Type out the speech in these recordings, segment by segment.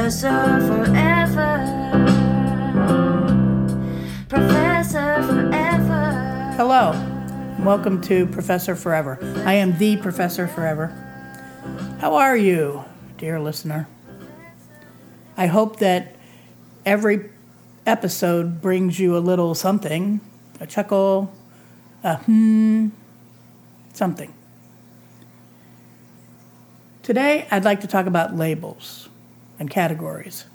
professor forever. Professor forever. Hello, welcome to Professor Forever. I am the Professor Forever. How are you, dear listener? I hope that every episode brings you a little something a chuckle, a hmm, something. Today, I'd like to talk about labels and categories.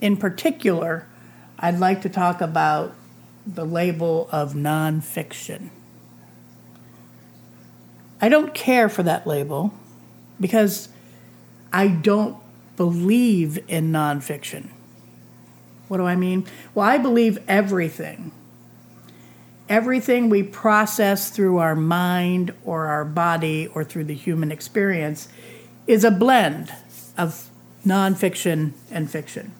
In particular, I'd like to talk about the label of nonfiction. I don't care for that label because I don't believe in nonfiction. What do I mean? Well, I believe everything. Everything we process through our mind or our body or through the human experience is a blend of nonfiction and fiction.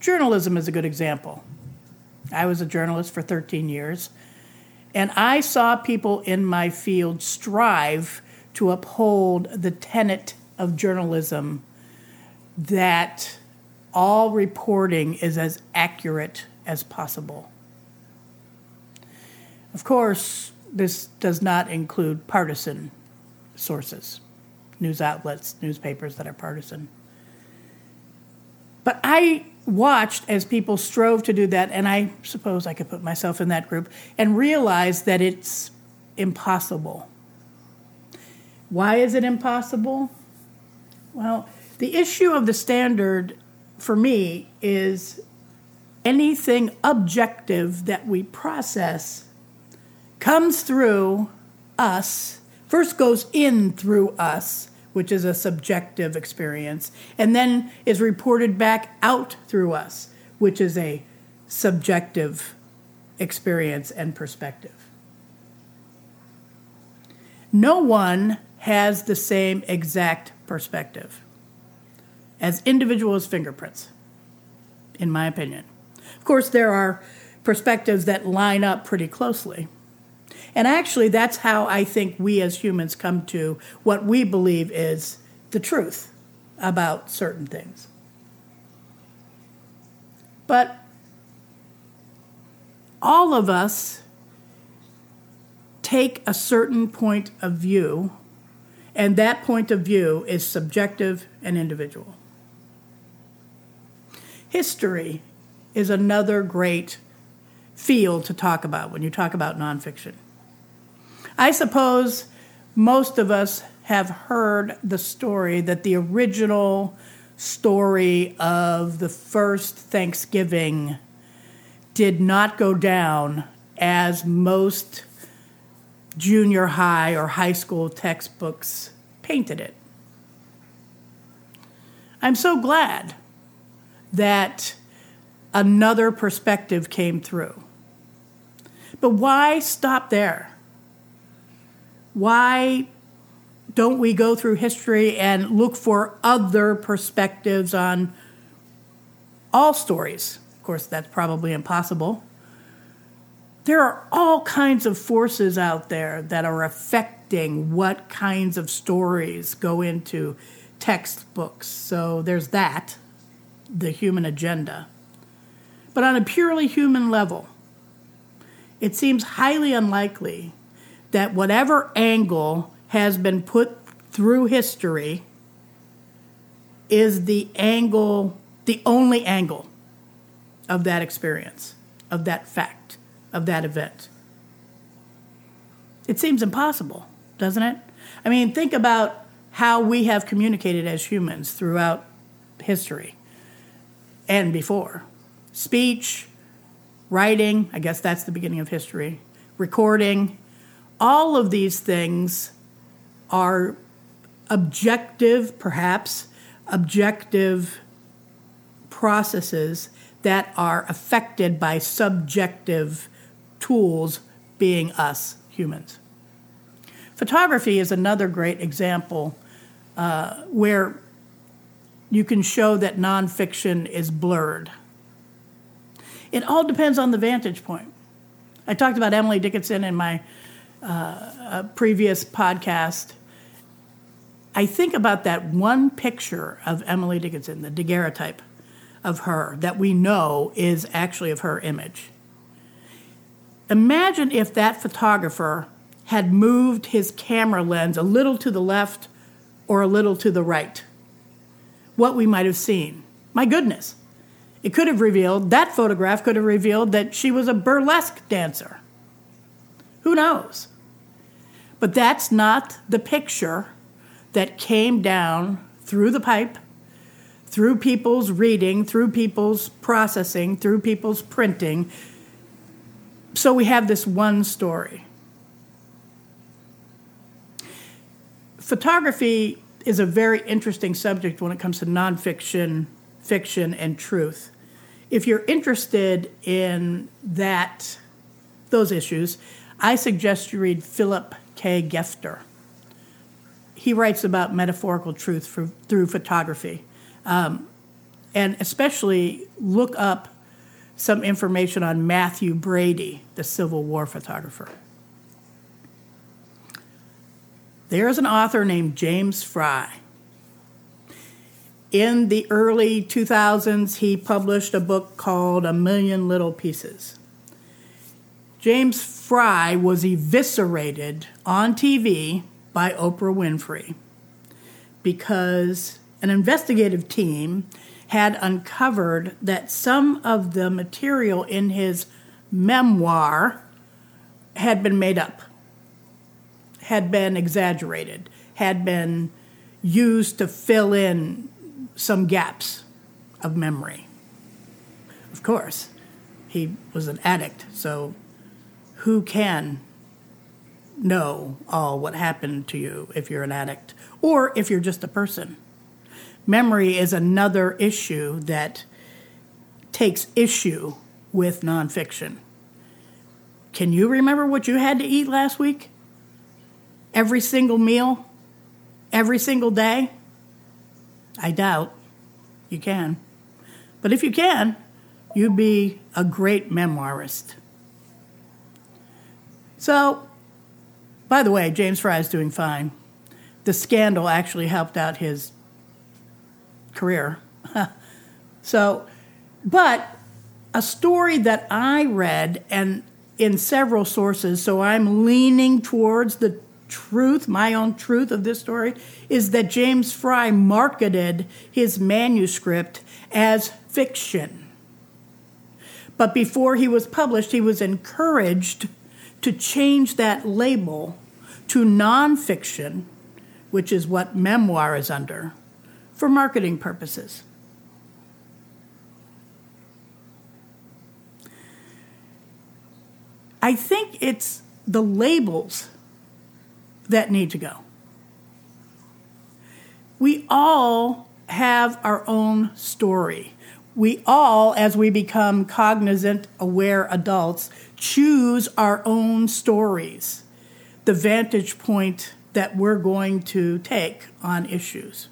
Journalism is a good example. I was a journalist for 13 years, and I saw people in my field strive to uphold the tenet of journalism that all reporting is as accurate as possible. Of course, this does not include partisan sources, news outlets, newspapers that are partisan. But I watched as people strove to do that, and I suppose I could put myself in that group and realize that it's impossible. Why is it impossible? Well, the issue of the standard for me is anything objective that we process comes through us, first goes in through us, which is a subjective experience, and then is reported back out through us, which is a subjective experience and perspective. No one has the same exact perspective as individual as fingerprints, in my opinion. Of course, there are perspectives that line up pretty closely. And actually, that's how I think we as humans come to what we believe is the truth about certain things. But all of us take a certain point of view, and that point of view is subjective and individual. History is another great field to talk about when you talk about nonfiction. I suppose most of us have heard the story that the original story of the first Thanksgiving did not go down as most junior high or high school textbooks painted it. I'm so glad that another perspective came through. But why stop there? Why don't we go through history and look for other perspectives on all stories? Of course, that's probably impossible. There are all kinds of forces out there that are affecting what kinds of stories go into textbooks. So there's that, the human agenda. But on a purely human level, it seems highly unlikely that whatever angle has been put through history is the angle, the only angle of that experience, of that fact, of that event. It seems impossible, doesn't it? I mean, think about how we have communicated as humans throughout history and before speech, writing, I guess that's the beginning of history, recording, all of these things are objective, perhaps, objective processes that are affected by subjective tools, being us humans. Photography is another great example uh, where you can show that nonfiction is blurred. It all depends on the vantage point. I talked about Emily Dickinson in my uh, previous podcast. I think about that one picture of Emily Dickinson, the daguerreotype of her that we know is actually of her image. Imagine if that photographer had moved his camera lens a little to the left or a little to the right. What we might have seen. My goodness. It could have revealed, that photograph could have revealed that she was a burlesque dancer. Who knows? But that's not the picture that came down through the pipe, through people's reading, through people's processing, through people's printing. So we have this one story. Photography is a very interesting subject when it comes to nonfiction, fiction, and truth. If you're interested in that, those issues, I suggest you read Philip K. Gefter. He writes about metaphorical truth for, through photography. Um, and especially look up some information on Mathew Brady, the Civil War photographer. There's an author named James Frey. In the early 2000s, he published a book called A Million Little Pieces. James Frey was eviscerated on TV by Oprah Winfrey because an investigative team had uncovered that some of the material in his memoir had been made up, had been exaggerated, had been used to fill in some gaps of memory. Of course, he was an addict, so who can know all what happened to you if you're an addict or if you're just a person. Memory is another issue that takes issue with nonfiction. Can you remember what you had to eat last week? Every single meal? Every single day? I doubt you can. But if you can, you'd be a great memoirist. So, by the way, James Frey is doing fine. The scandal actually helped out his career. so, but a story that I read and in several sources, so I'm leaning towards the truth, my own truth of this story, is that James Frey marketed his manuscript as fiction. But before he was published, he was encouraged to change that label to nonfiction, which is what memoir is under, for marketing purposes. I think it's the labels that need to go. We all have our own story we all, as we become cognizant, aware adults, choose our own stories, the vantage point that we're going to take on issues.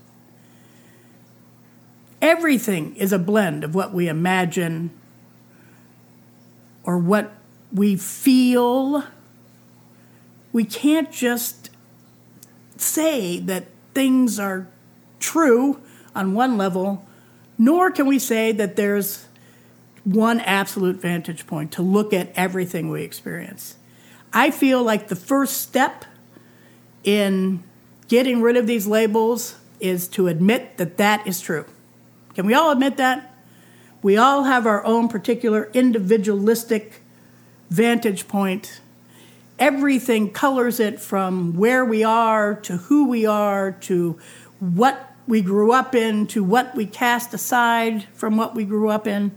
Everything is a blend of what we imagine or what we feel. We can't just say that things are true on one level nor can we say that there's one absolute vantage point to look at everything we experience. I feel like the first step in getting rid of these labels is to admit that that is true. Can we all admit that? We all have our own particular individualistic vantage point. Everything colors it from where we are to who we are to what we grew up in to what we cast aside from what we grew up in.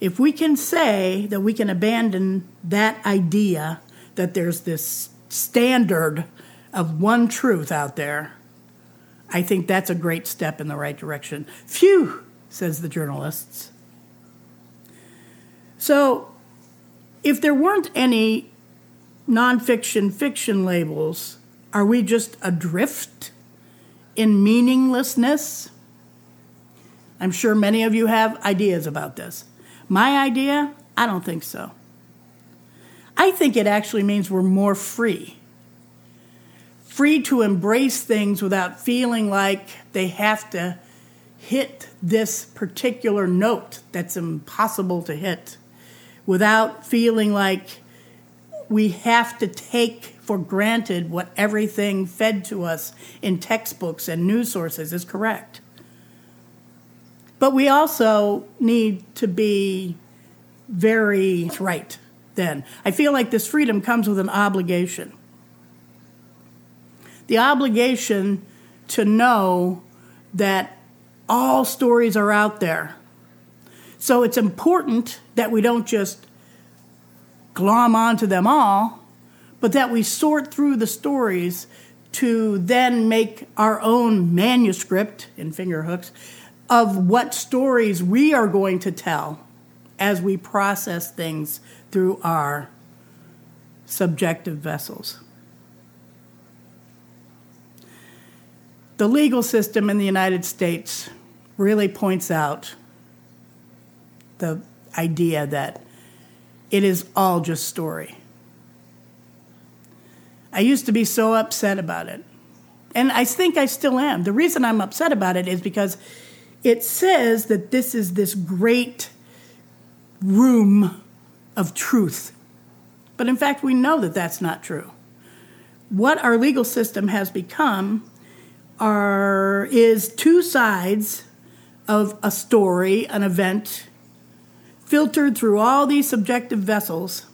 If we can say that we can abandon that idea that there's this standard of one truth out there, I think that's a great step in the right direction. Phew, says the journalists. So, if there weren't any nonfiction fiction labels, are we just adrift in meaninglessness? I'm sure many of you have ideas about this. My idea? I don't think so. I think it actually means we're more free. Free to embrace things without feeling like they have to hit this particular note that's impossible to hit, without feeling like we have to take for granted what everything fed to us in textbooks and news sources is correct. But we also need to be very right then. I feel like this freedom comes with an obligation. The obligation to know that all stories are out there. So it's important that we don't just glom onto them all, but that we sort through the stories to then make our own manuscript in fingerhooks of what stories we are going to tell as we process things through our subjective vessels. The legal system in the United States really points out the idea that it is all just story. I used to be so upset about it. And I think I still am. The reason I'm upset about it is because it says that this is this great room of truth. But in fact, we know that that's not true. What our legal system has become are, is two sides of a story, an event, filtered through all these subjective vessels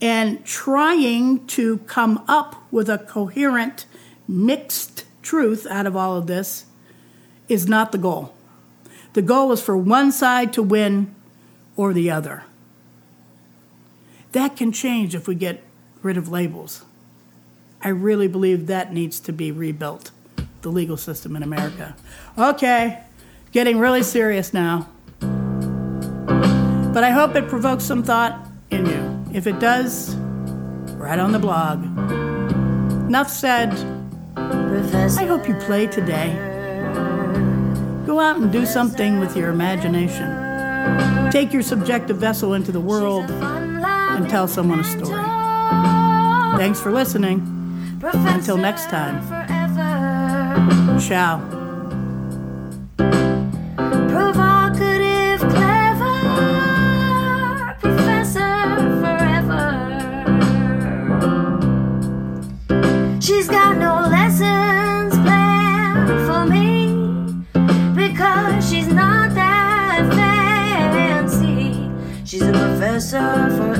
and trying to come up with a coherent, mixed truth out of all of this is not the goal. The goal is for one side to win or the other. That can change if we get rid of labels. I really believe that needs to be rebuilt, the legal system in America. Okay, getting really serious now. But I hope it provokes some thought. If it does, write on the blog. Enough said. I hope you play today. Go out and do something with your imagination. Take your subjective vessel into the world and tell someone a story. Thanks for listening. Until next time. Ciao. She's